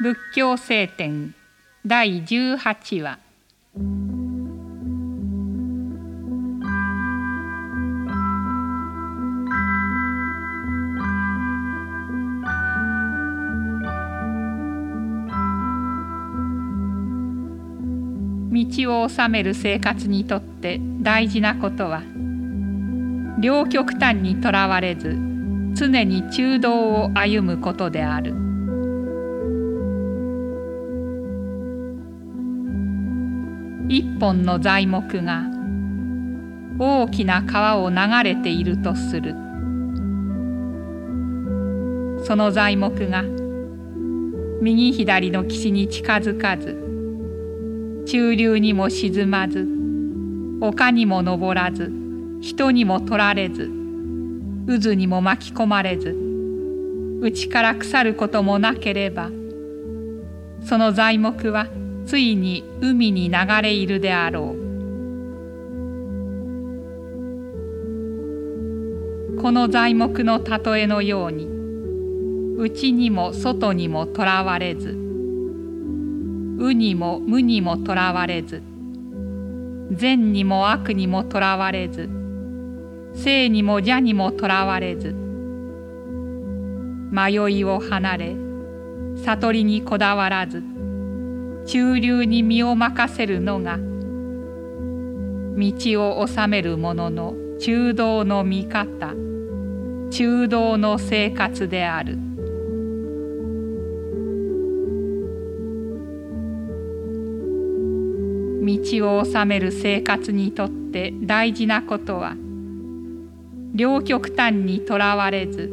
仏教聖典第18話。道を治める生活にとって大事なことは両極端にとらわれず常に中道を歩むことである。一本の材木が大きな川を流れているとする。その材木が右左の岸に近づかず中流にも沈まず丘にも登らず人にも取られず渦にも巻き込まれず内から腐ることもなければその材木はついに海に流れいるであろう。この材木の例えのように内にも外にもとらわれずうにも無にもとらわれず善にも悪にもとらわれず生にも邪にもとらわれず迷いを離れ悟りにこだわらず中流に身を任せるのが道を治める者の中道の見方中道の生活である。道を治める生活にとって大事なことは両極端にとらわれず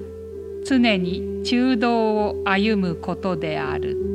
常に中道を歩むことである。